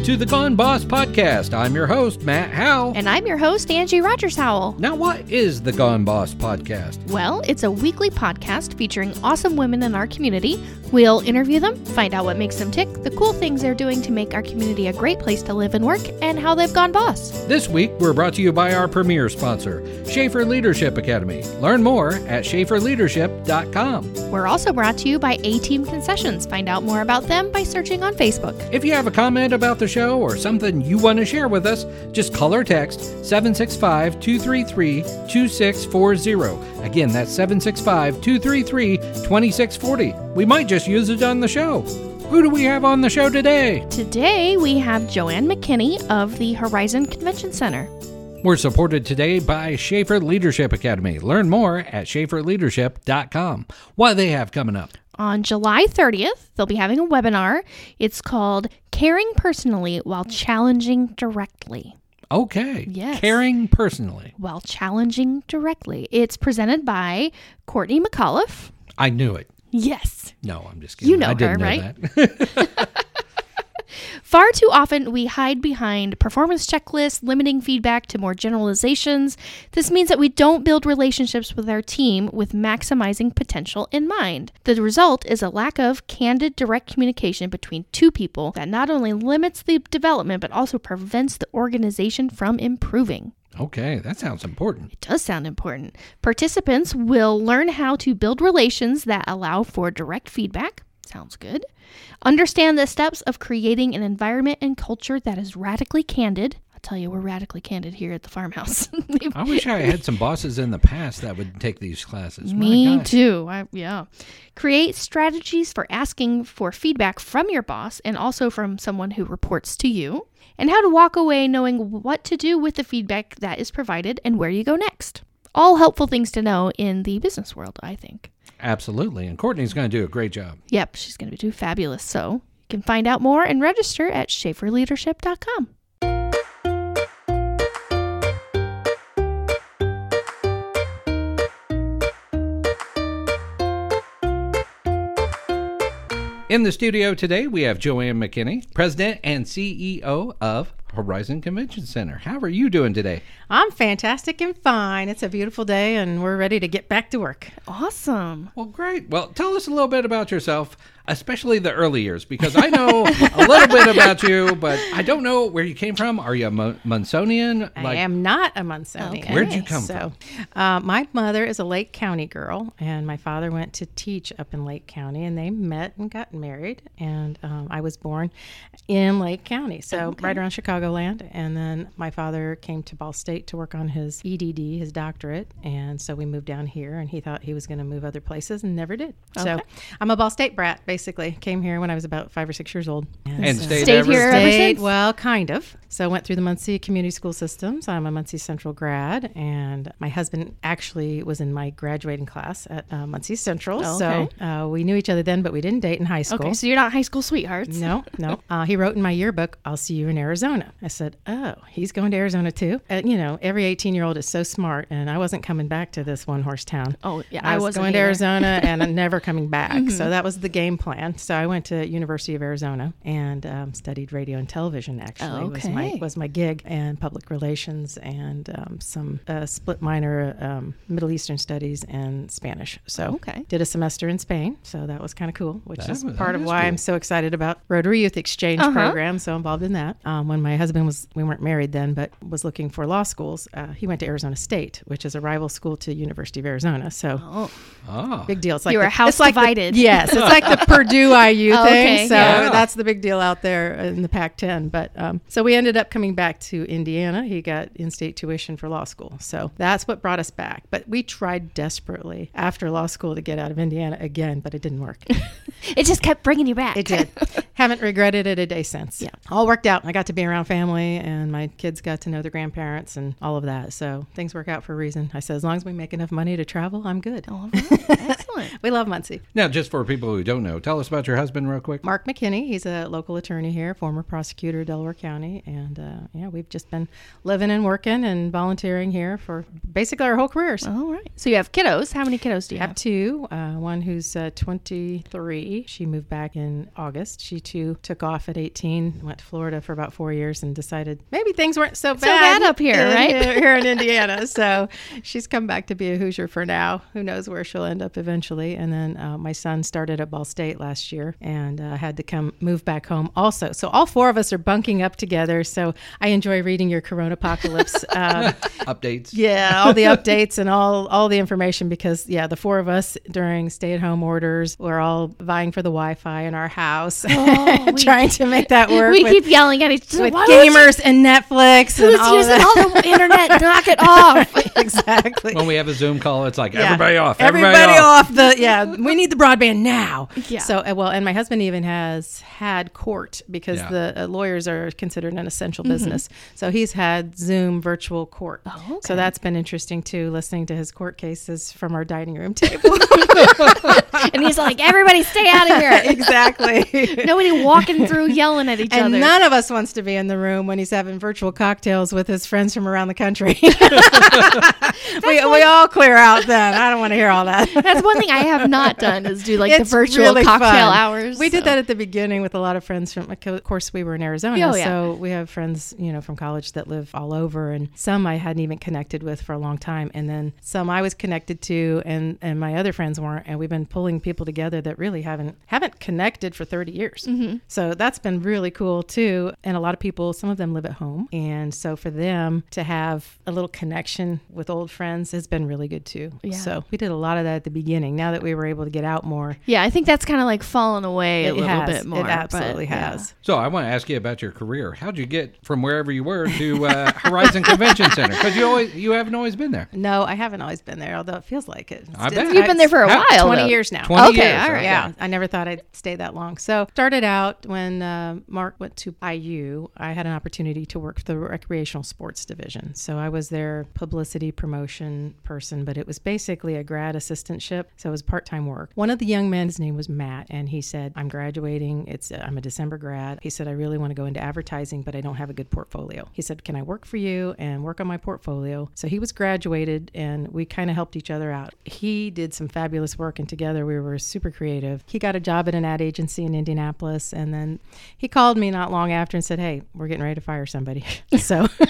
Welcome to the Gone Boss Podcast. I'm your host, Matt Howe. And I'm your host, Angie Rogers Howell. Now, what is the Gone Boss Podcast? Well, it's a weekly podcast featuring awesome women in our community. We'll interview them, find out what makes them tick, the cool things they're doing to make our community a great place to live and work, and how they've gone boss. This week, we're brought to you by our premier sponsor, Shafer Leadership Academy. Learn more at shaferleadership.com. We're also brought to you by A Team Concessions. Find out more about them by searching on Facebook. If you have a comment about the show or something you want to share with us, just call or text 765 233 2640. Again, that's 765 233 2640. We might just use it on the show. Who do we have on the show today? Today, we have Joanne McKinney of the Horizon Convention Center. We're supported today by Shafer Leadership Academy. Learn more at shaferleadership.com. What do they have coming up? On July 30th, they'll be having a webinar. It's called Caring Personally While Challenging Directly. Okay. Yes. Caring personally. While challenging directly. It's presented by Courtney McAuliffe. I knew it. Yes. No, I'm just kidding. You know I didn't her, know right? that. Far too often, we hide behind performance checklists, limiting feedback to more generalizations. This means that we don't build relationships with our team with maximizing potential in mind. The result is a lack of candid, direct communication between two people that not only limits the development but also prevents the organization from improving. okay, that sounds important. It does sound important. Participants will learn how to build relations that allow for direct feedback. Sounds good. Understand the steps of creating an environment and culture that is radically candid. I'll tell you, we're radically candid here at the farmhouse. I wish I had some bosses in the past that would take these classes. Me too. I, yeah. Create strategies for asking for feedback from your boss and also from someone who reports to you, and how to walk away knowing what to do with the feedback that is provided and where you go next. All helpful things to know in the business world, I think. Absolutely. And Courtney's going to do a great job. Yep, she's going to do fabulous. So you can find out more and register at shaferleadership.com. In the studio today, we have Joanne McKinney, President and CEO of Horizon Convention Center. How are you doing today? I'm fantastic and fine. It's a beautiful day, and we're ready to get back to work. Awesome. Well, great. Well, tell us a little bit about yourself, especially the early years, because I know a little bit about you, but I don't know where you came from. Are you a Mon- Munsonian? I am not a Munsonian. Okay. Where'd you come so, uh, my mother is a Lake County girl, and my father went to teach up in Lake County, and they met and got married. And um, I was born in Lake County, so right around Chicagoland. And then my father came to Ball State to work on his EDD, his doctorate, and so we moved down here. And he thought he was going to move other places, and never did. So I'm a Ball State brat, basically. Came here when I was about five or six years old, And so- stayed, Stayed ever here ever since? Well, kind of. So I went through the Muncie Community School Systems. I'm a Muncie Central grad, and my husband actually was in my graduating class at uh, Muncie Central. Oh, So uh, we knew each other then, but we didn't date in high school. Okay, so you're not high school sweethearts. No, no. Uh, he wrote in my yearbook, I'll see you in Arizona. I said, Oh, he's going to Arizona too? Uh, you know, every 18 year old is so smart, and I wasn't coming back to this one horse town. Oh, yeah, I, I was wasn't going to. Arizona and I'm never coming back. So that was the game plan. So I went to University of Arizona and um, studied radio and television. Actually, was my was my gig and public relations and um, some uh, split minor um, Middle Eastern studies and Spanish. So Okay. did a semester in Spain. So that was kind of cool, which That is was- part of is why cool. I'm so excited about Rotary Youth Exchange Uh-huh. program. So involved in that. Um, when my husband was, we weren't married then, but was looking for law schools. Uh, he went to Arizona State, which is a rival school to University of Arizona. So Oh, Oh, big deal. It's like You were house it's like the- yes, it's like the Purdue IU Oh, thing. okay, So yeah. that's the big deal out there in the Pac-10. But um, so we ended up coming back to Indiana. He got in-state tuition for law school, so that's what brought us back. But we tried desperately after law school to get out of Indiana again, but it didn't work. it just kept bringing you back. It did. Haven't regretted it a day since. Yeah. All worked out. I got to be around family and my kids got to know their grandparents and all of that. So things work out for a reason. I said, as long as we make enough money to travel, I'm good. All right. Excellent. We love Muncie. now just for people who don't know, Tell us about your husband, real quick. Mark McKinney. He's a local attorney here, former prosecutor, Delaware County, and uh, yeah, we've just been living and working and volunteering here for basically our whole careers. All right. So you have kiddos. How many kiddos do you I have have? two. Uh, one who's uh, 23. She moved back in August. She too took off at 18, went to Florida for about four years, and decided maybe things weren't so bad, bad up here, in- right? Here in Indiana. so she's come back to be a Hoosier for now. Who knows where she'll end up eventually? And then uh, my son started at Ball State last year and uh, had to come move back home also. So all four of us are bunking up together. So I enjoy reading your Corona Apocalypse. Uh, Updates. yeah, all the updates and all all the information because yeah, the four of us during stay-at-home orders, we're all vying for the Wi-Fi in our house, trying to make that work We with, keep yelling at each other. with "Why would you- gamers and Netflix and all using that. all the internet? Knock it off. exactly. When we have a Zoom call, it's like Yeah. everybody off. Everybody, Everybody off. off the yeah. We need the broadband now. Yeah. So uh, well, and my husband even has had court because Yeah. the uh, lawyers are considered an essential business. So he's had Zoom virtual court. Mm-hmm. Oh, okay. So that's been interesting too, listening to his court cases from our dining room table. and he's like, everybody stay out of here. exactly. Nobody walking through yelling at each And other. none of us wants to be in the room when he's having virtual cocktails with his friends from around the country. we, we all clear out then. I don't want to hear all that. That's one thing I have not done is do like the virtual really cocktail fun. hours. We did that at the beginning with a lot of friends from. Of course, we were in Arizona, Oh, yeah. so we have friends, you know, from college that live all over, and some I hadn't even connected with for a long time, and then some I was connected to, and and my other friends weren't, and we've been pulling people together that really haven't haven't connected for thirty years. Mm-hmm. So that's been really cool too, and a lot of people, some of them live at home, and so for them to have a little connection with old friends has been really good too. Yeah. So we did a lot of that at the beginning. Now that we were able to get out more, Yeah, I think that's kind of like fallen away a little has. bit more. It absolutely but, yeah. has. So I want to ask you about your career. How'd you get from wherever you were to uh, Horizon Convention Center? Because you always you haven't always been there. No, I haven't always been there, although it feels like it. I bet. You've been there for a How- while. 20 though. years now. 20 Okay, years. all right. Yeah, I never thought I'd stay that long. So started out when uh, Mark went to IU. I had an opportunity to work for the recreational sports division. So I was their publicity promotion person, but it was basically a grad assistantship. So it was part time work. One of the young men, his name was Matt, and he said, "I'm graduating. It's uh, I'm a December grad." He said, "I really want to go into advertising, but I don't have a good portfolio." He said, "Can I work for you and work on my portfolio?" So he was graduated, and we kind of helped each other out. He did some fabulous work, and together we were super creative. He got a job at an ad agency in Indianapolis, and then he called me not long after and said, "Hey, we're getting ready to fire somebody, so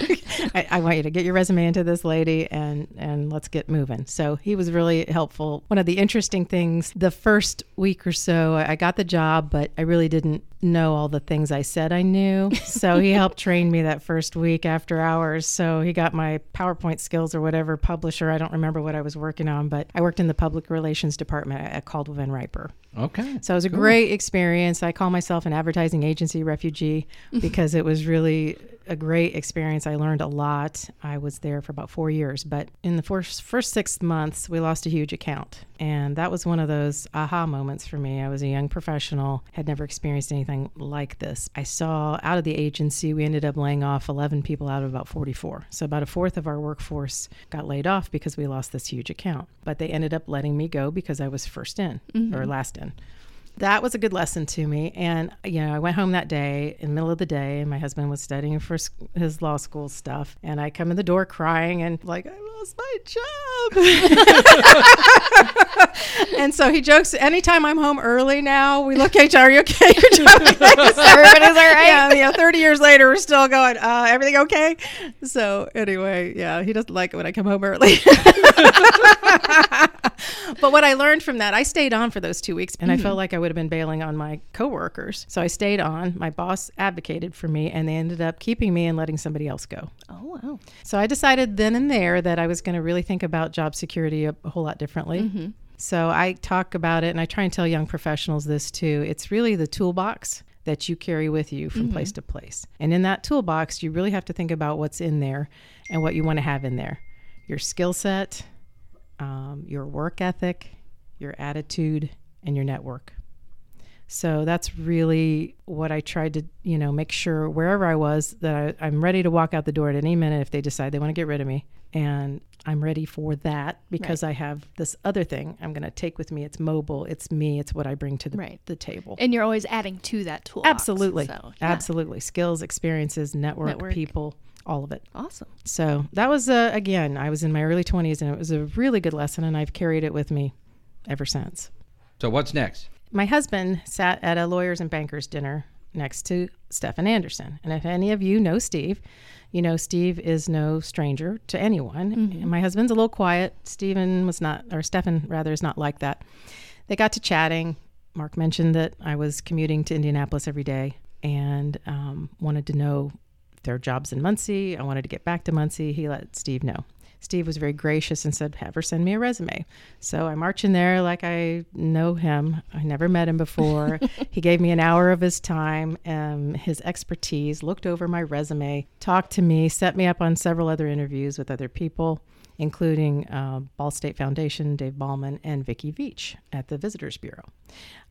I, I want you to get your resume into this lady, and and let's get moving." So he was really helpful. One of the interesting things, the first week or so, I I got the job, but I really didn't know all the things I said I knew. So he helped train me that first week after hours. So he got my PowerPoint skills or whatever publisher. I don't remember what I was working on, but I worked in the public relations department at Caldwell Van Riper. Okay. So it was a great experience. I call myself an advertising agency refugee because it was really a great experience. I learned a lot. I was there for about four years, but in the first first six months, we lost a huge account, and that was one of those aha moments for me. I was a young professional, had never experienced anything like this. I saw out of the agency, we ended up laying off 11 people out of about 44. So about a fourth of our workforce got laid off because we lost this huge account. But they ended up letting me go because I was first in or mm-hmm. last in that was a good lesson to me. And, you know, I went home that day in the middle of the day, and my husband was studying for his law school stuff. And I come in the door crying and, like, I lost my job. and so he jokes, anytime I'm home early now, we look at each other, are you okay? Your job okay?" Everybody's all right. Yeah, you know, 30 years later, we're still going, uh, everything okay? So, anyway, yeah, he doesn't like it when I come home early. but what I learned from that, I stayed on for those two weeks, and I felt like I would have been bailing on my coworkers. So I stayed on. My boss advocated for me, and they ended up keeping me and letting somebody else go. Oh wow. So I decided then and there that I was going to really think about job security a, a whole lot differently. So I talk about it, and I try and tell young professionals this too. It's really the toolbox that you carry with you from place to place. And in that toolbox, you really have to think about what's in there and what you want to have in there your skill set, um, your work ethic, your attitude, and your network. So that's really what I tried to, you know, make sure wherever I was that I, I'm ready to walk out the door at any minute if they decide they want to get rid of me. and I'm ready for that because I have this other thing I'm going to take with me. It's mobile. It's me. It's what I bring to the, Right. the table. And you're always adding to that tool. Absolutely. So, yeah. Absolutely. Skills, experiences, network, Network. people, all of it. Awesome. So that was, uh, again, I was in my early 20s and it was a really good lesson and I've carried it with me ever since. So what's next? My husband sat at a lawyers and bankers dinner next to Stefan Anderson. And if any of you know Steve, you know Steve is no stranger to anyone. And my husband's a little quiet. Stephen was not, or Stefan rather, is not like that. They got to chatting. Mark mentioned that I was commuting to Indianapolis every day and um, wanted to know are jobs in Muncie. I wanted to get back to Muncie. He let Steve know. Steve was very gracious and said, Have her send me a resume. So I march in there like I know him. I never met him before. he gave me an hour of his time, um, his expertise, looked over my resume, talked to me, set me up on several other interviews with other people, including uh, Ball State Foundation, Dave Ballman, and Vicki Veach at the Visitors Bureau.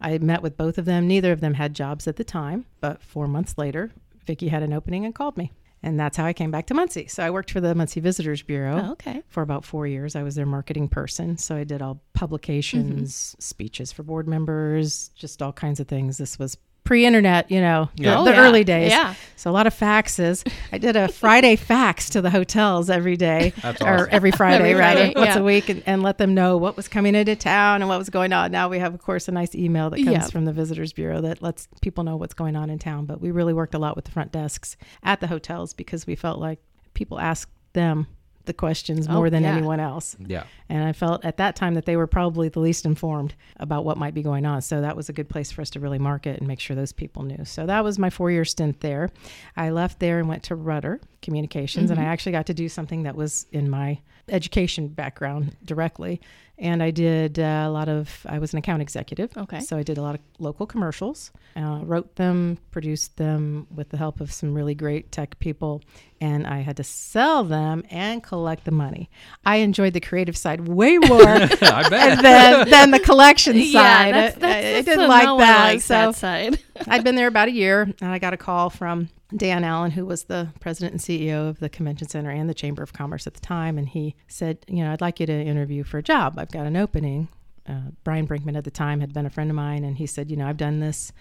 I met with both of them. Neither of them had jobs at the time, but four months later, Vicki had an opening and called me. And that's how I came back to Muncie. So I worked for the Muncie Visitors Bureau Oh, okay. for about four years. I was their marketing person. So I did all publications, mm-hmm. speeches for board members, just all kinds of things. This was pre internet, you know, the, Oh, the yeah. early days. Yeah. So a lot of faxes. I did a Friday fax to the hotels every day That's or every Friday, Every rather, Friday, once yeah. a week and, and let them know what was coming into town and what was going on. Now we have, of course, a nice email that comes from the Visitors Bureau that lets people know what's going on in town. But we really worked a lot with the front desks at the hotels because we felt like people asked them the questions Oh, more than yeah. anyone else. Yeah. And I felt at that time that they were probably the least informed about what might be going on. So that was a good place for us to really market and make sure those people knew. So that was my four year stint there. I left there and went to Rudder Communications, and mm-hmm. I actually got to do something that was in my education background directly. And I did uh, a lot of, I was an account executive. Okay. So I did a lot of local commercials, uh, wrote them, produced them with the help of some really great tech people, and I had to sell them and collect the money. I enjoyed the creative side way more than, than the collection Yeah, side. that's, I- that's, I, that's didn't like no one that. likes so that side. I'd been there about a year, and I got a call from Dan Allen, who was the president and CEO of the convention center and the Chamber of Commerce at the time, and he said, "You know, I'd like you to interview for a job. I've got an opening." Uh, Brian Brinkman at the time had been a friend of mine, and he said, "You know, I've done this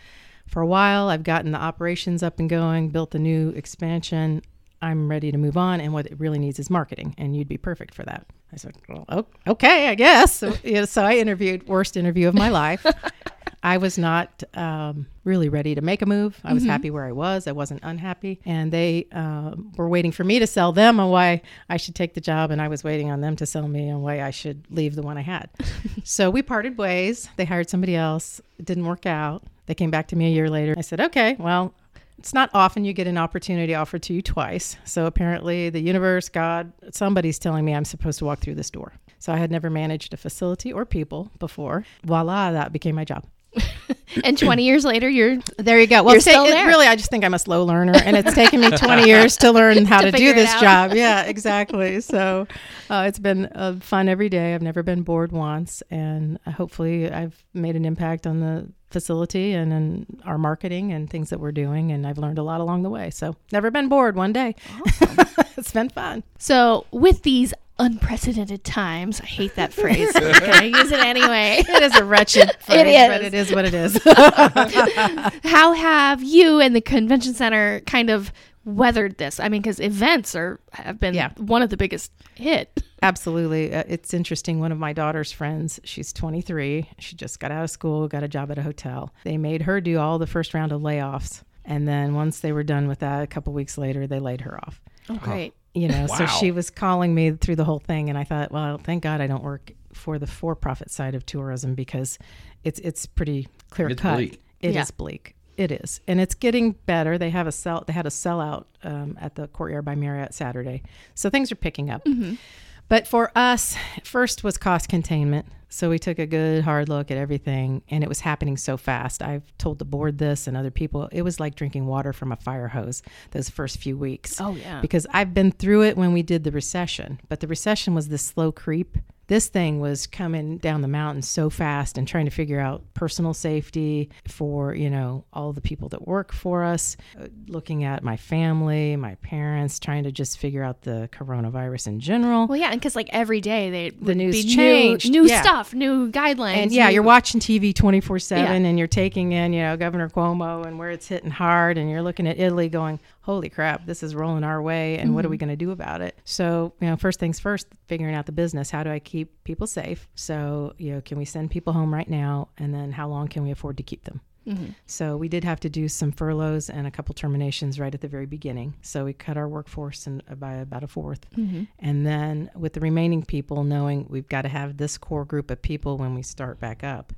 for a while. I've gotten the operations up and going, built a new expansion. I'm ready to move on, and what it really needs is marketing, and you'd be perfect for that." I said, well, "Okay, I guess." So, yeah, so I interviewed, worst interview of my life. I was not um, really ready to make a move. I was happy where I was. I wasn't unhappy. And they um, were waiting for me to sell them on why I should take the job. And I was waiting on them to sell me on why I should leave the one I had. so we parted ways. They hired somebody else. It didn't work out. They came back to me a year later. I said, okay, well, it's not often you get an opportunity offered to you twice. So apparently, the universe, God, somebody's telling me I'm supposed to walk through this door. So I had never managed a facility or people before. Voila, that became my job. and 20 years later, you're There you go. Well, You're it's still it- there. really, I just think I'm a slow learner, and it's taken me 20 years to learn how To to, do this job. Yeah, exactly. So uh, it's been uh, fun every day. I've never been bored once, and uh, hopefully, I've made an impact on the facility and in our marketing and things that we're doing, and I've learned a lot along the way. So never been bored one day. it's been fun. so with these unprecedented times. I hate that phrase. I'm gonna use it anyway. It is a wretched phrase, is. but it is what it is. How have you and the convention center kind of weathered this? I mean, because events are have been Yeah. one of the biggest hit. Absolutely. Uh, it's interesting. One of my daughter's friends, she's 23. She just got out of school, got a job at a hotel. They made her do all the first round of layoffs. And then once they were done with that, a couple weeks later, they laid her off. Oh, great. You know, so she was calling me through the whole thing. And I thought, well, thank God I don't work for the for profit side of tourism because it's it's pretty clear It's cut. bleak. It is Yeah. bleak. It is, and it's getting better. They have a sell. They had a sellout um, at the Courtyard by Marriott Saturday, so things are picking up. But for us, first was cost containment. So we took a good hard look at everything, and it was happening so fast. I've told the board this and other people. It was like drinking water from a fire hose those first few weeks. Oh, yeah. Because I've been through it when we did the recession, but the recession was this slow creep this thing was coming down the mountain so fast and trying to figure out personal safety for, you know, all the people that work for us, uh, looking at my family, my parents, trying to just figure out the coronavirus in general. Well, yeah, because like every day they The news be new- changed, new, yeah. stuff, new guidelines. and yeah, new- you're watching TV 24 7 Yeah. and you're taking in, you know, Governor Cuomo and where it's hitting hard. And you're looking at Italy going, holy crap, this is rolling our way. And what are we Mm-hmm. going to do about it? So, you know, first things first, figuring out the business. How do I keep people safe? So, you know, can we send people home right now? And then how long can we afford to keep them? Mm-hmm. So we did have to do some furloughs and a couple terminations right at the very beginning. So we cut our workforce in, by about a 4th Mm-hmm. And then with the remaining people, knowing we've got to have this core group of people when we start back up,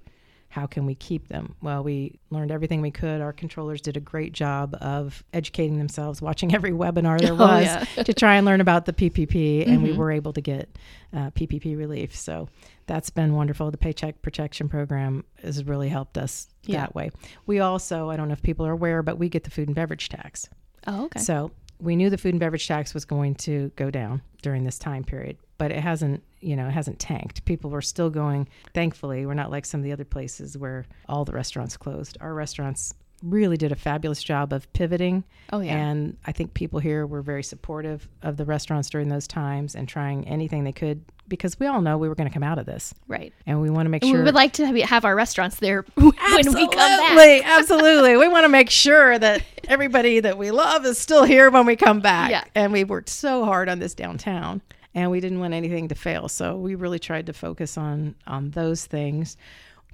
how can we keep them? Well, we learned everything we could. Our controllers did a great job of educating themselves, watching every webinar there Oh, was yeah. to try and learn about the PPP, and we Mhm. were able to get uh, PPP relief. So that's been wonderful. The Paycheck Protection Program has really helped us Yeah. that way. We also, I don't know if people are aware, but we get the food and beverage tax. Oh, okay. So we knew the food and beverage tax was going to go down during this time period, but it hasn't, you know, it hasn't tanked. People were still going. Thankfully, we're not like some of the other places where all the restaurants closed. Our restaurants really did a fabulous job of pivoting. Oh, yeah. And I think people here were very supportive of the restaurants during those times and trying anything they could because we all know we were going to come out of this. right. And we want to make And sure We would like to have, our restaurants there when we come back. Absolutely, absolutely. We want to make sure that everybody that we love is still here when we come back. Yeah. And we worked so hard on this downtown and we didn't want anything to fail. So we really tried to focus on on those things.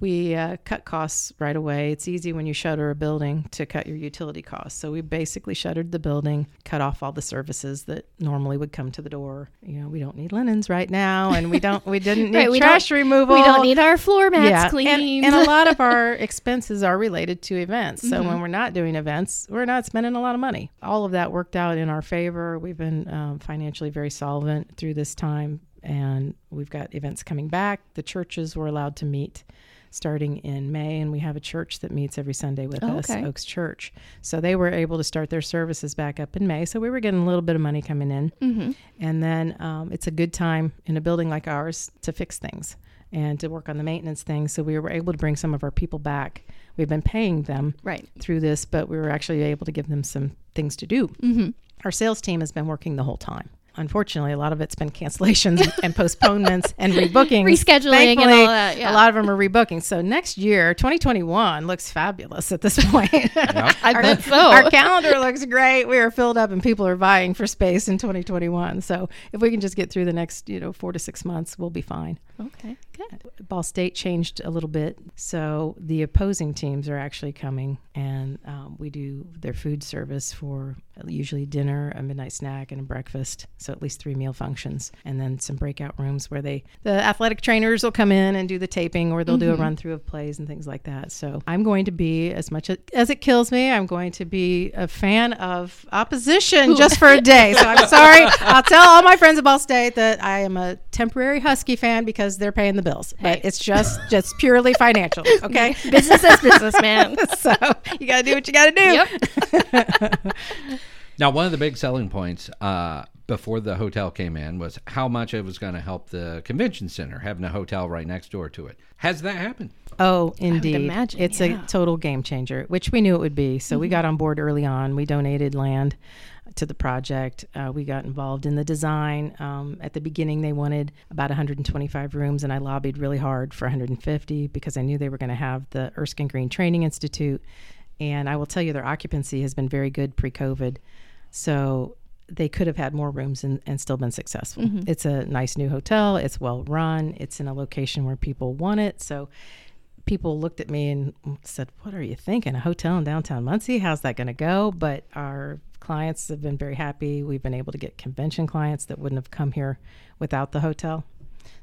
We uh, cut costs right away. It's easy when you shutter a building to cut your utility costs. So we basically shuttered the building, cut off all the services that normally would come to the door. You know, we don't need linens right now, and we don't. We didn't need Right, trash don't- removal. We don't need our floor mats Yeah, and- cleaned. And, a lot of our expenses are related to events. So Mm-hmm. when we're not doing events, we're not spending a lot of money. All of that worked out in our favor. We've been um, financially very solvent through this time, and we've got events coming back. The churches were allowed to meet starting in May, and we have a church that meets every Sunday with Oh, us, okay. Oaks Church. So they were able to start their services back up in May. So we were getting a little bit of money coming in. Mhm. And then um, it's a good time in a building like ours to fix things and to work on the maintenance things. So we were able to bring some of our people back. We've been paying them Right. through this, but we were actually able to give them some things to do. Mm-hmm. Our sales team has been working the whole time. Unfortunately, a lot of it's been cancellations and postponements and rebookings. Rescheduling and all that, yeah. A lot of them are rebooking. So next year, 2021 looks fabulous at this point. I our, bet so. our calendar looks great. We are filled up and people are vying for space in 2021. So if we can just get through the next, you know, four to six months, we'll be fine. okay. Good. Ball State changed a little bit. So the opposing teams are actually coming and um, we do their food service for usually dinner, a midnight snack, and a breakfast. So at least three meal functions. And then some breakout rooms where they, the athletic trainers will come in and do the taping or they'll do a run through of plays and things like that. So I'm going to be, as much as, as it kills me, I'm going to be a fan of opposition just for a day. So I'm sorry. I'll tell all my friends at Ball State that I am a temporary Husky fan because they're paying the bills. But it's just just purely financial. Okay. Business is business, man. so you got to do what you got to do. Yep. Now, one of the big selling points uh, before the hotel came in was how much it was going to help the convention center, having a hotel right next door to it. Has that happened? Oh, indeed. imagine, it's yeah. a total game changer, which we knew it would be. So we got on board early on. We donated land to the project. Uh, we got involved in the design. Um, at the beginning, they wanted about 125 rooms, and I lobbied really hard for 150 because I knew they were going to have the Erskine Green Training Institute. And I will tell you, their occupancy has been very good pre COVID. So they could have had more rooms and, and still been successful. It's a nice new hotel. It's well run. It's in a location where people want it. So people looked at me and said, What are you thinking? A hotel in downtown Muncie? How's that going to go? But our clients have been very happy. We've been able to get convention clients that wouldn't have come here without the hotel.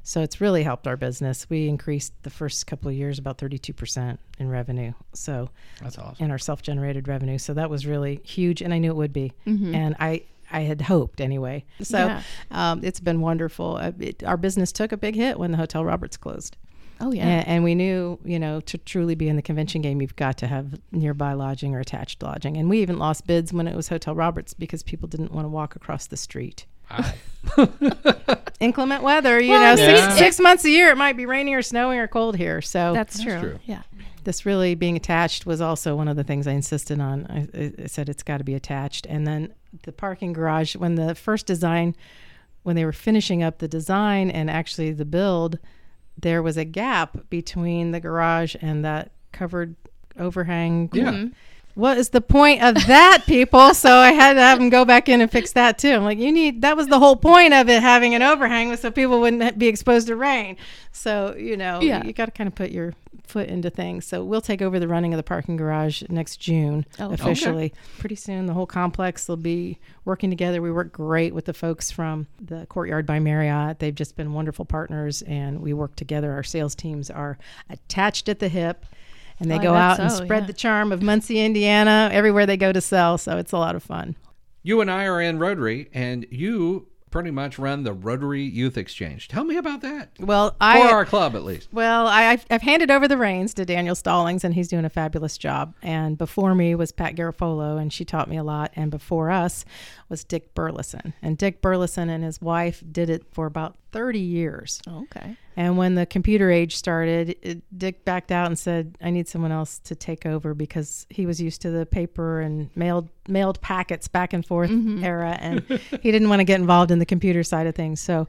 So it's really helped our business. We increased the first couple of years about 32% in revenue. So That's awesome. in our self-generated revenue. So that was really huge, and I knew it would be. Mm-hmm. And I I had hoped anyway. So Yeah. um, it's been wonderful. Uh, it, our business took a big hit when the Hotel Roberts closed. Oh yeah. And, and we knew, you know, to truly be in the convention game, you've got to have nearby lodging or attached lodging. And we even lost bids when it was Hotel Roberts because people didn't want to walk across the street. I, inclement weather. You Well, know, Yeah. six, six months a year it might be raining or snowing or cold here. So That's true. true. Yeah. This really being attached was also one of the things I insisted on. I, I- I said it's got to be attached. And then the parking garage, when the first design, when they were finishing up the design and actually the build, there was a gap between the garage and that covered overhang. Yeah. Mm-hmm. What is the point of that, people? so I had to have them go back in and fix that too. I'm like, you need that was the whole point of it having an overhang was so people wouldn't be exposed to rain. So you know, Yeah. you got to kind of put your foot into things. So we'll take over the running of the parking garage next June Oh, okay. officially. Pretty soon, the whole complex will be working together. We work great with the folks from the Courtyard by Marriott. They've just been wonderful partners, and we work together. Our sales teams are attached at the hip. And they Oh, go bet out and spread yeah. the charm of Muncie, Indiana, everywhere they go to sell. So it's a lot of fun. You and I are in Rotary, and you pretty much run the Rotary Youth Exchange. Tell me about that. Well, For I our club, at least. Well, I, I've, I've handed over the reins to Daniel Stallings, and he's doing a fabulous job. And before me was Pat Garofolo, and she taught me a lot. And before us was Dick Burleson. And Dick Burleson and his wife did it for about 30 years. Oh, okay. And when the computer age started, it, Dick backed out and said, "I need someone else to take over because he was used to the paper and mailed mailed packets back and forth mm-hmm. era, and he didn't want to get involved in the computer side of things." So.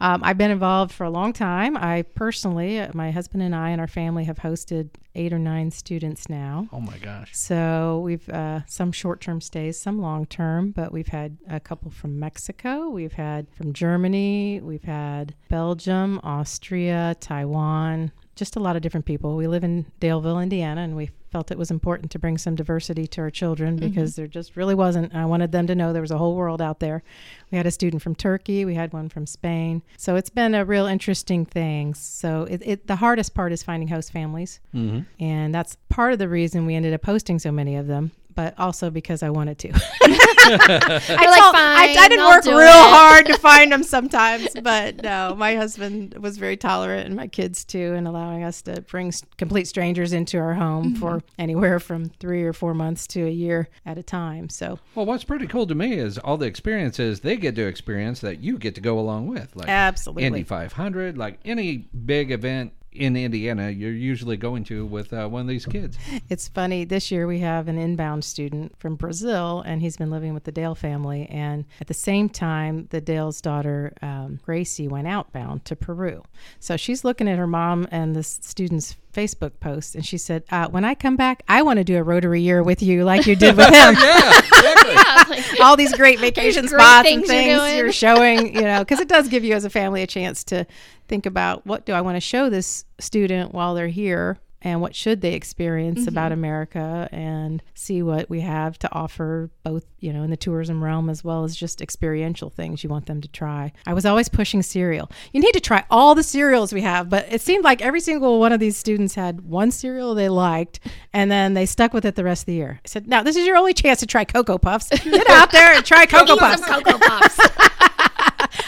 Um, I've been involved for a long time. I personally, uh, my husband and I and our family have hosted eight or nine students now. Oh, my gosh. So we've uh, some short-term stays, some long-term, but we've had a couple from Mexico, we've had from Germany, we've had Belgium, Austria, Taiwan, just a lot of different people. We live in Daleville, Indiana, and we felt it was important to bring some diversity to our children because there just really wasn't. I wanted them to know there was a whole world out there. We had a student from Turkey, we had one from Spain. So it's been a real interesting thing. So it, it the hardest part is finding host families. Mm-hmm. And that's part of the reason we ended up hosting so many of them, but also because I wanted to. You're like, told- I, I didn't I'll work real it." hard to find them sometimes, but no, my husband was very tolerant and my kids too, and allowing us to bring complete strangers into our home for mm-hmm. anywhere from three or four months to a year at a time. So Well, what's pretty cool to me is all the experiences they get to experience that you get to go along with. Like absolutely. Indy 500, like any big event in Indiana, you're usually going to with uh, one of these kids. It's funny. This year we have an inbound student from Brazil, and he's been living with the Dale family. And at the same time, the Dale's daughter, um, Gracie, went outbound to Peru. So she's looking at her mom and the student's Facebook post, and she said, uh, "When I come back, I want to do a Rotary year with you, like you did with him. yeah, exactly. Yeah, like- All these great vacation great spots and things you're you're showing, you know, because it does give you as a family a chance to think about what do I want to show this student while they're here." And what should they experience mm-hmm. about America and see what we have to offer, both, you know, in the tourism realm as well as just experiential things you want them to try. I was always pushing cereal. You need to try all the cereals we have, but it seemed like every single one of these students had one cereal they liked and then they stuck with it the rest of the year. I said, now this is your only chance to try Cocoa Puffs. Get out there and try Cocoa Puffs. Cocoa Puffs.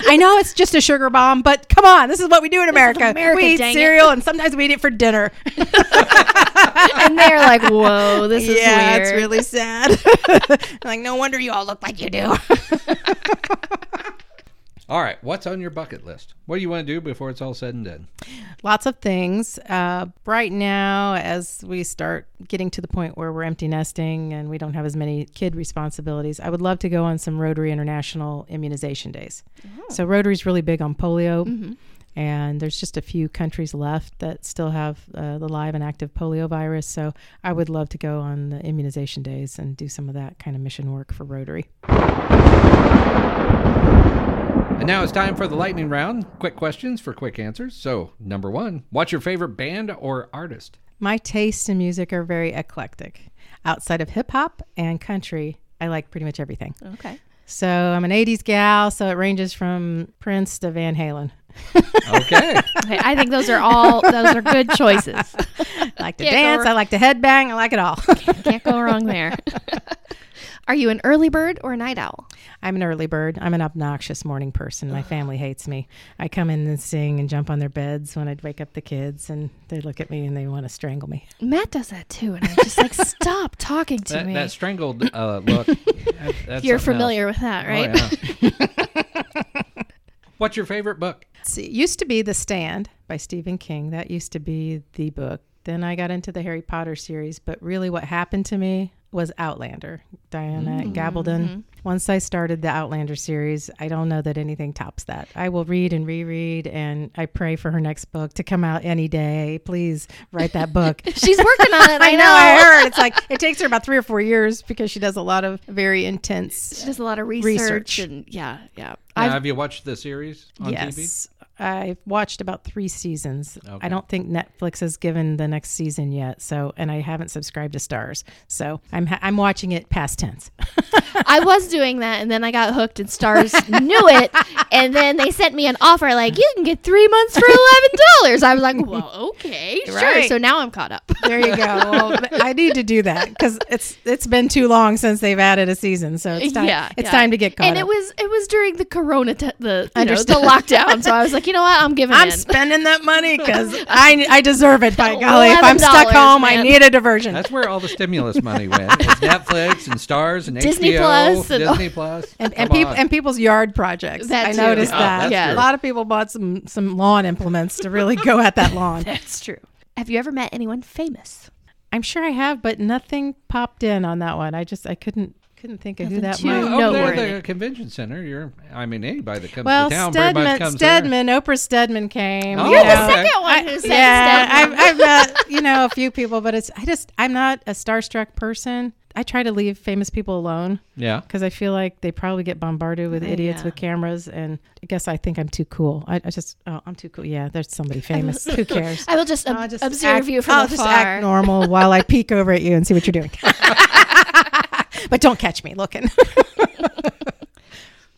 I know it's just a sugar bomb, but come on, this is what we do in America. America, we eat dang it. cereal and sometimes we eat it for dinner. and they're like, whoa, this is yeah, weird. it's really sad. like, no wonder you all look like you do. All right, what's on your bucket list? What do you want to do before it's all said and done? Lots of things. Uh, right now, as we start getting to the point where we're empty nesting and we don't have as many kid responsibilities, I would love to go on some Rotary International immunization days. So, Rotary's really big on polio. And there's just a few countries left that still have uh, the live and active polio virus. So I would love to go on the immunization days and do some of that kind of mission work for Rotary. And now it's time for the lightning round. Quick questions for quick answers. So, number one, what's your favorite band or artist? My tastes in music are very eclectic. Outside of hip hop and country, I like pretty much everything. Okay. So I'm an 80s gal, so it ranges from Prince to Van Halen. Okay. Okay, I think those are all those are good choices. I like to Can't dance. I like to headbang, I like it all. Can't go wrong there. Are you an early bird or a night owl? I'm an early bird. I'm an obnoxious morning person. My family hates me. I come in and sing and jump on their beds when I'd wake up the kids, and they look at me and they want to strangle me. Matt does that too, and I'm just like, stop talking to that, me. that strangled uh, look. that- You're something familiar with that, right? Oh, yeah. What's your favorite book? See, it used to be The Stand by Stephen King. That used to be the book. Then I got into the Harry Potter series, but really what happened to me was Outlander, Diana mm. Gabaldon. Mm-hmm. Once I started the Outlander series, I don't know that anything tops that. I will read and reread, and I pray for her next book to come out any day. Please write that book. She's working on it. I, I know, I heard. It's like it takes her about three or four years because she does a lot of very intense. She does a lot of research, Research. and yeah, yeah. Now, I've, have you watched the series on TV? Yes, I've watched about three seasons. Okay. I don't think Netflix has given the next season yet, so and I haven't subscribed to Starz, so I'm ha- I'm watching it past tense. I was doing that, and then I got hooked, and Starz knew it, and then they sent me an offer like you can get three months for eleven dollars. I was like, well, okay, sure. So now I'm caught up. there you go. Well, I need to do that because it's it's been too long since they've added a season, so it's time. yeah, it's yeah. time to get caught up. and up. it was it was during the Corona, t- the you know, the lockdown. So I was like, you know what, I'm giving I'm in. spending that money because I I deserve it. By golly, if I'm stuck $11, home, I need a diversion. That's where all the stimulus money went. It's Netflix and Starz and Disney HBO, Plus and- Disney Plus, and, and Come people and people's yard projects. That I too. noticed Oh, that. that's Yeah. a lot of people bought some some lawn implements to really go at that lawn. That's true. Have you ever met anyone famous? I'm sure I have, but nothing popped in on that one. I just I couldn't couldn't think of who that too- might. Yeah, No over there at the convention center. You're, I mean, anybody that comes Well, to town pretty much Stedman, comes Stedman, Oprah Stedman came. Oh, you You're the know. second one I, said yeah, Stedman. I've, I've met you know a few people, but it's I just I'm not a starstruck person. I try to leave famous people alone. Yeah. because I feel like they probably get bombarded with idiots yeah. with cameras, and I guess I think I'm too cool. I, I just oh I'm too cool. Yeah, there's somebody famous. Who cares? I will just, ob- I'll just observe act- you from I'll afar. just act normal while I peek over at you and see what you're doing. but don't catch me looking.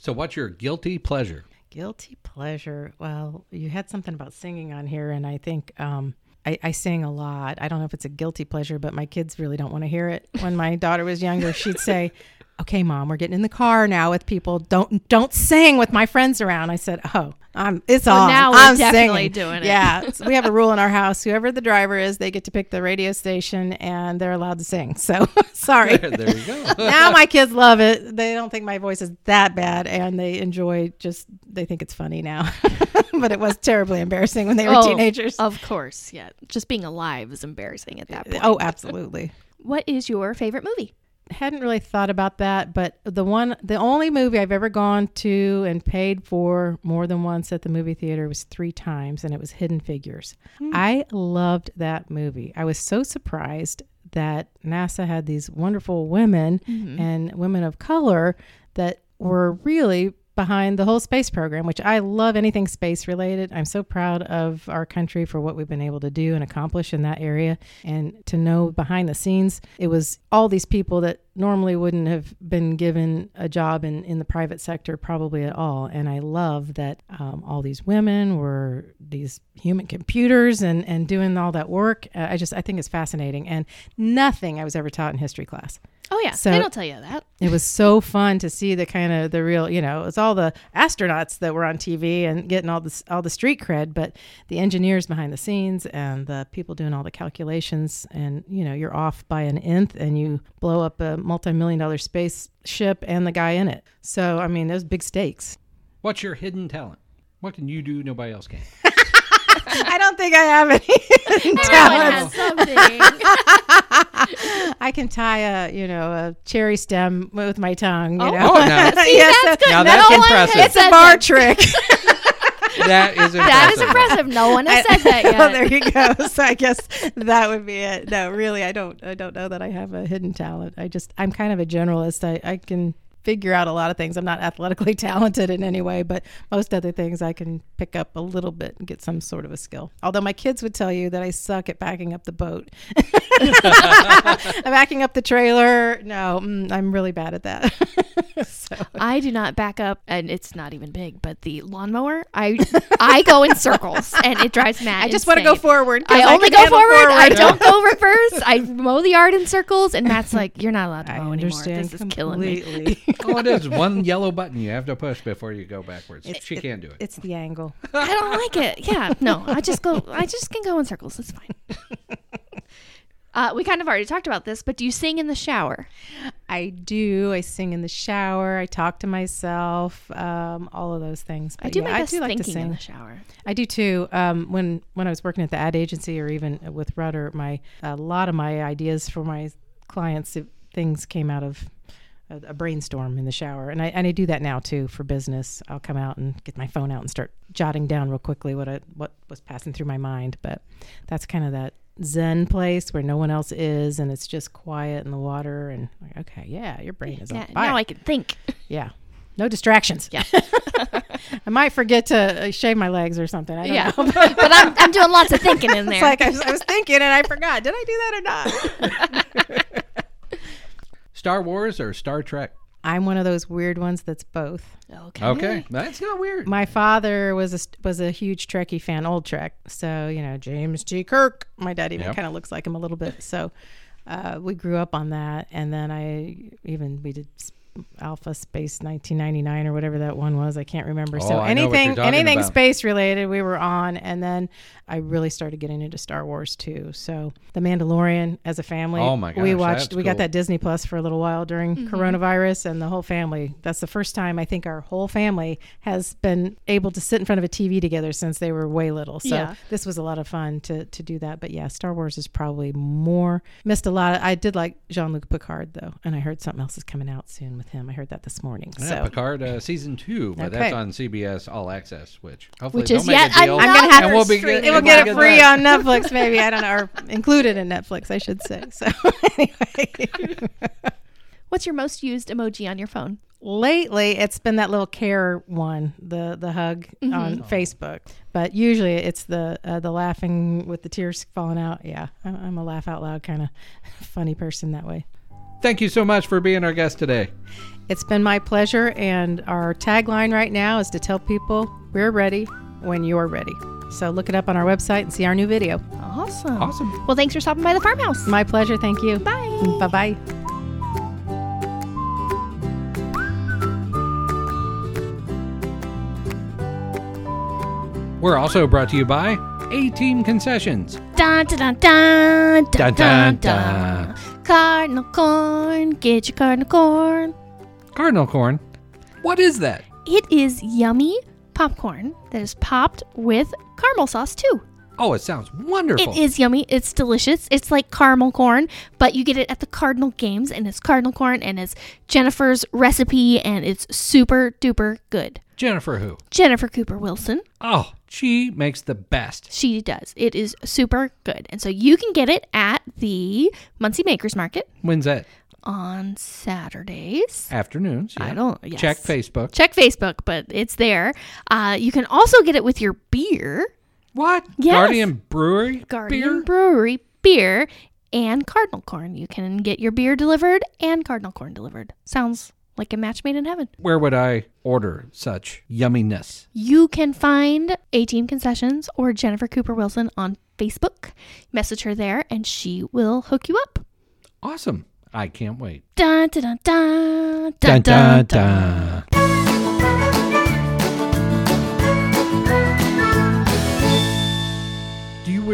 So, what's your guilty pleasure? Guilty pleasure. Well, you had something about singing on here, and I think um, I, I sing a lot. I don't know if it's a guilty pleasure, but my kids really don't want to hear it. When my daughter was younger, she'd say, "Okay, mom, we're getting in the car now with people. Don't don't sing with my friends around." I said, "Oh, I'm it's Well, on. now we're I'm definitely singing." doing it. Yeah, so we have a rule in our house: whoever the driver is, they get to pick the radio station, and they're allowed to sing. So sorry. there you go. now my kids love it. They don't think my voice is that bad, and they enjoy just they think it's funny now. but it was terribly embarrassing when they were Oh, teenagers. Of course, yeah. Just being alive is embarrassing at that oh, point. Oh, absolutely. What is your favorite movie? Hadn't really thought about that, but the one, the only movie I've ever gone to and paid for more than once at the movie theater was three times, and it was Hidden Figures. Hmm. I loved that movie. I was so surprised that NASA had these wonderful women mm-hmm. and women of color that were really behind the whole space program, which I love anything space related. I'm so proud of our country for what we've been able to do and accomplish in that area. And to know behind the scenes, it was all these people that normally wouldn't have been given a job in, in the private sector probably at all. And I love that um, all these women were these human computers and, and doing all that work. Uh, I just, I think it's fascinating and nothing I was ever taught in history class. Oh yeah, So- they don't tell you that. It was so fun to see the kind of the real, you know, it's all the astronauts that were on TV and getting all this all the street cred, but the engineers behind the scenes and the people doing all the calculations and you know, you're off by an nth and you blow up a multi-million dollar spaceship and the guy in it. So, I mean, those big stakes. What's your hidden talent? What can you do nobody else can? I don't think I have any Everyone talents. has something. I can tie a, you know, a cherry stem with my tongue, you Oh. know. Oh, now, yes, that's good. now that's one impressive. it's a bar that. trick. that is impressive. That is impressive. No one has said that yet. well, there you go. So I guess that would be it. No, really, I don't. I don't know that I have a hidden talent. I just I'm kind of a generalist. I I can figure out a lot of things. I'm not athletically talented in any way, but most other things I can pick up a little bit and get some sort of a skill. Although my kids would tell you that I suck at backing up the boat. I'm backing up the trailer. No, mm, I'm really bad at that. so I do not back up, and it's not even big. But the lawnmower, I I go in circles, and it drives Matt. I just want to go forward. forward. 'cause I only go handle forward. I don't go reverse. I mow the yard in circles, and Matt's like, "You're not allowed to I mow anymore. understand This is killing me." completely. oh, it is one yellow button you have to push before you go backwards. she can't do it. It's the angle. I don't like it. Yeah, no, I just go. I just can go in circles. It's fine. Uh, we kind of already talked about this, but do you sing in the shower? I do. I sing in the shower. I talk to myself. Um, all of those things. I do yeah, my best I do like to sing in the shower. I do too. Um, when when I was working at the ad agency, or even with Rudder, my a lot of my ideas for my clients, it, things came out of a, a brainstorm in the shower, and I and I do that now too for business. I'll come out and get my phone out and start jotting down real quickly what I, what was passing through my mind. But that's kind of that zen place where no one else is, and it's just quiet in the water. And like, okay, yeah, your brain is Yeah, on fire. now I can think. yeah. No distractions. Yeah. I might forget to uh, shave my legs or something. I don't yeah, know. but I'm, I'm doing lots of thinking in there. It's like I was, I was thinking and I forgot. Did I do that or not? Star Wars or Star Trek? I'm one of those weird ones that's both. okay. Okay, that's not weird. My father was a was a huge Trekkie fan, old Trek. So you know James T. Kirk. My dad even Yep. kind of looks like him a little bit. So uh, we grew up on that, and then I even we did s- Alpha Space 1999 or whatever that one was. I can't remember. Oh, so I know what you're anything anything about. space related, we were on, and then I really started getting into Star Wars too. So The Mandalorian as a family. Oh my god. we watched. that's we got that Disney Plus for a little while during Mm-hmm. coronavirus, and the whole family. That's the first time I think our whole family has been able to sit in front of a TV together since they were way little. So Yeah. this was a lot of fun to to do that. But yeah, Star Wars is probably more missed a lot. I did like Jean Luc Picard though, and I heard something else is coming out soon with him. I heard that this morning. Yeah, so Picard uh, season two, but that's on CBS All Access, which hopefully Which they'll is make yet a deal. I'm gonna have and we'll be good. it will get it free that. on Netflix, maybe. I don't know, or included in Netflix, I should say. So anyway. What's your most used emoji on your phone? lately it's been that little care one the the hug Mm-hmm. on facebook but usually it's the uh, the laughing with the tears falling out yeah i'm, I'm a laugh out loud kind of funny person that way Thank you so much for being our guest today. it's been my pleasure and our tagline right now is to tell people we're ready when you're ready so look it up on our website and see our new video Awesome. Awesome. Well, thanks for stopping by the farmhouse. my pleasure thank you Bye. bye bye We're also brought to you by A Team Concessions. Dun, dun, dun, dun, dun, Dun, dun, dun, dun. Cardinal corn, get your cardinal corn. Cardinal corn. What is that? It is yummy popcorn that is popped with caramel sauce too. Oh, it sounds wonderful. It is yummy. It's delicious. It's like caramel corn, but you get it at the Cardinal Games, and it's cardinal corn, and it's Jennifer's recipe, and it's super duper good. Jennifer who? Jennifer Cooper Wilson. Oh, she makes the best. She does. It is super good. And so you can get it at the Muncie Makers Market When's that? on Saturdays. Afternoons. I don't yes. Check Facebook. Check Facebook, but it's there. Uh, you can also get it with your beer, What? Yes. Guardian Brewery? Guardian Beer? Brewery beer, and cardinal corn. You can get your beer delivered and cardinal corn delivered. Sounds like a match made in heaven. Where would I order such yumminess? You can find A Team Concessions or Jennifer Cooper Wilson on Facebook. Message her there, and she will hook you up. Awesome. I can't wait. Dun, dun, dun, dun, dun, dun, dun. You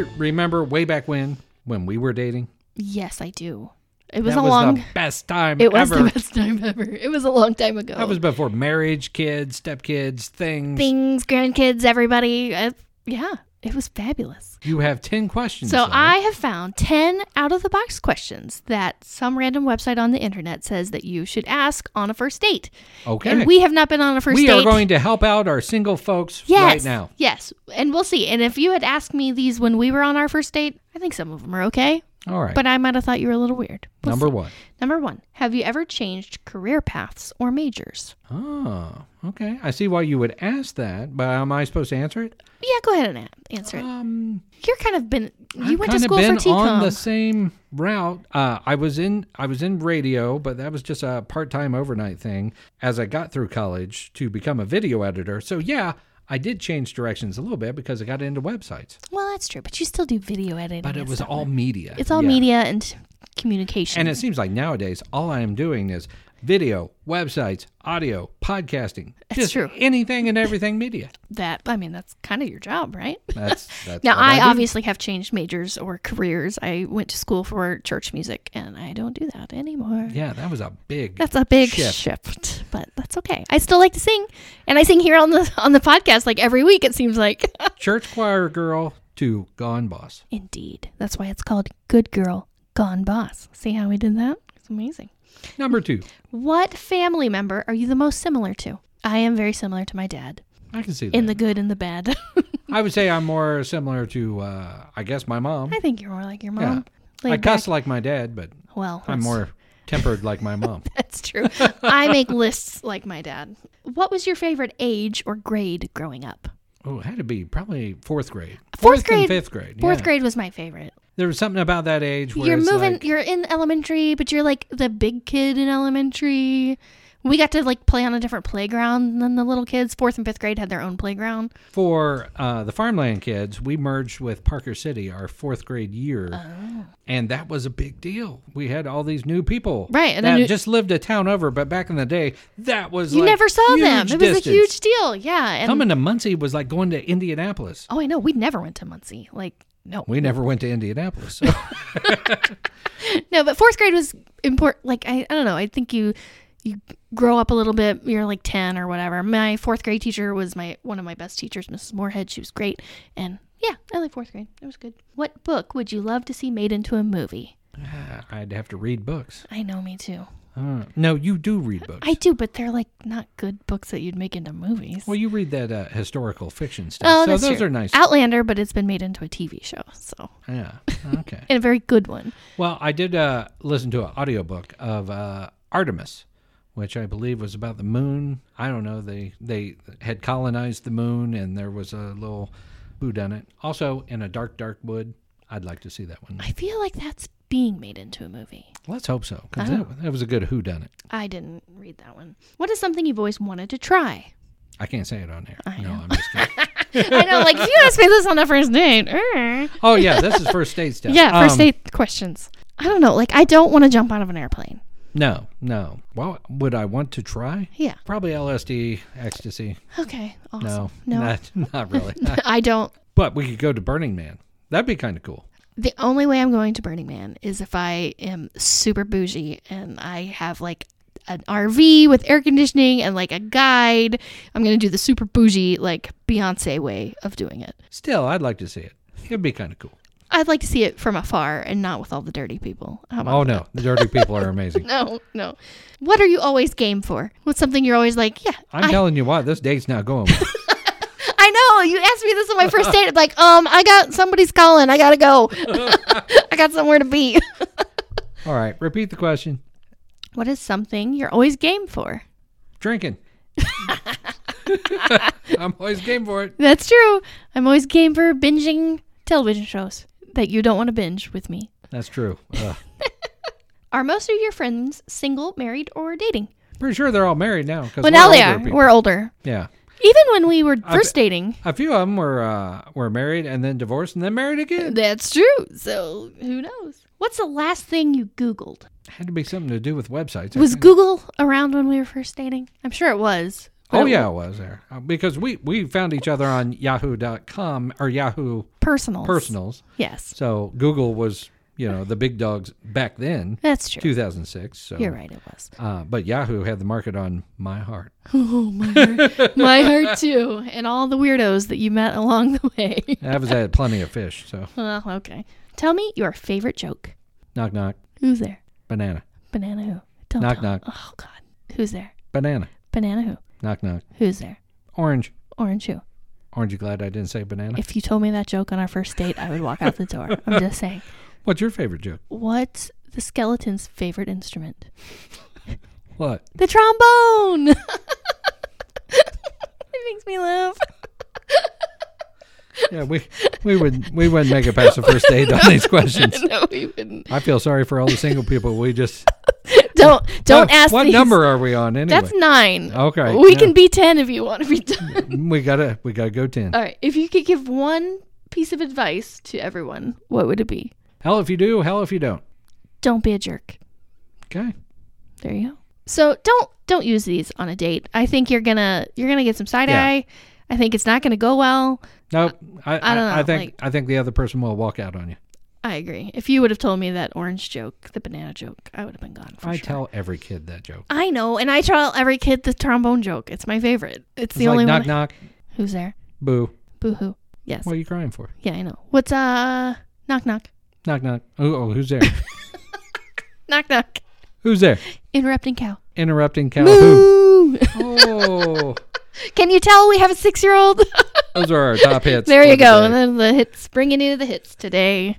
re- remember way back when, when we were dating? Yes, I do. It was that a was long. the best time It was ever. the best time ever. It was a long time ago. That was before marriage, kids, stepkids, things. things, grandkids, everybody. Uh, yeah, it was fabulous. You have 10 questions. So Summer. I have found 10 out of the box questions that some random website on the internet says that you should ask on a first date. Okay. And we have not been on a first we date. We are going to help out our single folks yes, right now. Yes. And we'll see. And if you had asked me these when we were on our first date, I think some of them are okay. All right. But I might have thought you were a little weird. We'll Number see. one. Number one. Have you ever changed career paths or majors? Oh, okay. I see why you would ask that, but am I supposed to answer it? Yeah, go ahead and answer it. Um, You're kind of been. You I've went to kind of school been for TCOM. on the same route. Uh, I was in I was in radio, but that was just a part time overnight thing. As I got through college to become a video editor, so yeah, I did change directions a little bit because I got into websites. Well, that's true, but you still do video editing. But it was all media. It's all Yeah. media and communication. And it seems like nowadays all I am doing is video, websites, audio, podcasting. That's just true. anything and everything media. That I mean, that's kind of your job, right? That's that's Now, what I obviously have changed majors or careers. I went to school for church music, and I don't do that anymore. Yeah, that was a big That's a big Shift. shift. but that's okay. I still like to sing, and I sing here on the on the podcast like every week. It seems like. church choir girl to gone boss. Indeed, that's why it's called "Good Girl Gone Boss." See how we did that? It's amazing. Number two. What family member are you the most similar to? I am very similar to my dad I can see that. in the good and the bad. I would say I'm more similar to, uh, I guess, my mom. I think you're more like your Yeah. mom. I Laid cuss back. like my dad, but Well, I'm more tempered like my mom. That's true. I make lists like my dad. What was your favorite age or grade growing up? Oh, it had to be probably fourth grade. Fourth and grade- fifth grade. Fourth yeah. grade was my favorite. There was something about that age where you're moving like- you're in elementary but you're like the big kid in elementary we got to like play on a different playground than the little kids fourth and fifth grade had their own playground for uh, the farmland kids, we merged with Parker City our fourth grade year, Oh. and that was a big deal. We had all these new people, Right, and that you- just lived a town over. But back in the day, that was you like never saw them it was distance. a huge deal yeah and Coming to Muncie was like going to Indianapolis. oh i know we never went to muncie like no. We never went to Indianapolis. So. no but fourth grade was important like I, I don't know i think you you grow up a little bit you're like 10 or whatever. My fourth grade teacher was my one of my best teachers mrs moorhead. She was great. And yeah i like fourth grade. It was good. What book would you love to see made into a movie? Ah, I'd have to read books. i know me too Uh, no, you do read books. i do but they're like not good books that you'd make into movies well, you read that uh, historical fiction stuff. oh so that's those true. are nice. outlander but it's been made into a tv show so Yeah. Okay. and a very good one Well, I did uh, listen to an audiobook of uh, Artemis, which I believe was about the moon. I don't know. They they had colonized the moon, and there was a little who done it. Also, in a dark, dark wood. I'd like to see that one. i feel like that's being made into a movie Let's hope so, because Oh. that, that was a good who done it. i didn't read that one what is something you've always wanted to try I can't say it on here. I no, know. I'm just kidding. I know, like if you ask me this on the first date. er. oh yeah, this is first date stuff. Yeah, first Um, date questions. I don't know. Like I don't want to jump out of an airplane. No, no. Well, would I want to try? Yeah. Probably LSD, ecstasy. Okay. Awesome. No, No. not, not really. I don't. but we could go to Burning Man. That'd be kind of cool. The only way I'm going to Burning Man is if I am super bougie and I have like an RV with air conditioning and like a guide. I'm going to do the super bougie, like Beyonce way of doing it. Still, I'd like to see it. It'd be kind of cool. I'd like to see it from afar and not with all the dirty people. Oh that? no, the dirty people are amazing. No, no. What are you always game for? What's something you're always like, yeah, I'm I, telling you what, this date's not going. well. I. You asked me this on my first date. I'm like, um, I got somebody's calling. I gotta go. I got somewhere to be. All right, repeat the question. what is something you're always game for? Drinking. I'm always game for it. That's true. I'm always game for binging television shows that you don't want to binge with me. That's true. Ugh. Are most of your friends single, married, or dating? Pretty sure they're all married now. 'cause Well, now they are. people. We're older. yeah. Even when we were first be- dating. A few of them were uh, were married and then divorced and then married again. That's true. So who knows? What's the last thing you Googled? Had to be something to do with websites. Was. Google around when we were first dating? I'm sure it was. but Oh it- yeah, it was there Uh, because we we found each other on Yahoo.com or Yahoo Personals. Personals. Yes. So Google was you know the big dogs back then, That's true. 2006. So You're right, it was. Uh, but Yahoo had the market on my heart. Oh, my heart. my heart, too. And all the weirdos that you met along the way. I was at plenty of fish. So well, okay. Tell me your favorite joke. knock knock Who's there? banana Banana who? Don't Knock, tell. knock. Oh, God. Who's there? banana Banana who? knock knock Who's there? orange Orange who? Aren't you glad I didn't say banana? If you told me that joke on our first date, I would walk out the door. I'm just saying. What's your favorite joke? What's the skeleton's favorite instrument? What? The trombone. it makes me laugh. Yeah, we we would we wouldn't make it past the first date on these questions. no, we wouldn't. I feel sorry for all the single people. We just Don't don't what, ask. what these. number are we on anyway. That's nine. Okay, We yeah. can be ten if you want to be ten. we gotta we gotta go ten. All right. If you could give one piece of advice to everyone, what would it be? Hell if you do, hell if you don't. Don't be a jerk. Okay. There you go. So don't don't use these on a date. I think you're gonna you're gonna get some side Yeah. eye. I think it's not gonna go well. Nope. I, I don't I, think like- I think the other person will walk out on you. I agree. If you would have told me that orange joke, the banana joke, I would have been gone for I sure. tell every kid that joke. I know, and I tell every kid the trombone joke. It's my favorite. It's, It's the like only knock one. knock, Who's there? boo. Boo hoo. Yes. What are you crying for? Yeah, I know. What's uh knock knock. Knock knock. Oh, oh who's there? Knock knock. who's there? Interrupting cow. Interrupting cow. Who? Oh, Can you tell we have a six year old? those are our top hits. there you go. the And day. then the hits bringing you the hits today.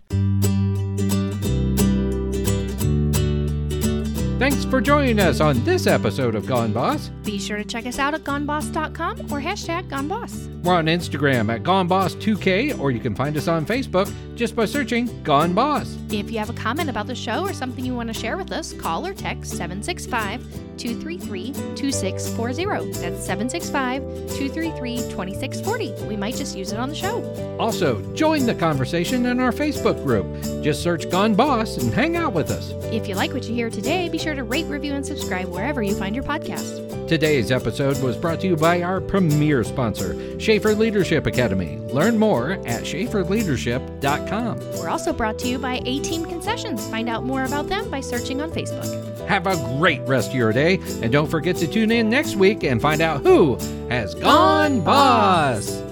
Thanks for joining us on this episode of Gone Boss. Be sure to check us out at goneboss.com or hashtag goneboss. We're on Instagram at GoneBoss2K, or you can find us on Facebook just by searching Gone Boss. If you have a comment about the show or something you want to share with us, call or text 765 233 2640. That's 765 233 2640. We might just use it on the show. Also, join the conversation in our Facebook group. Just search Gone Boss and hang out with us. If you like what you hear today, be sure to rate, review, and subscribe wherever you find your podcast. Today's episode was brought to you by our premier sponsor, Shafer Leadership Academy. Learn more at shaferleadership.com. We're also brought to you by A Team Concessions. Find out more about them by searching on Facebook. Have a great rest of your day, and don't forget to tune in next week and find out who has gone boss.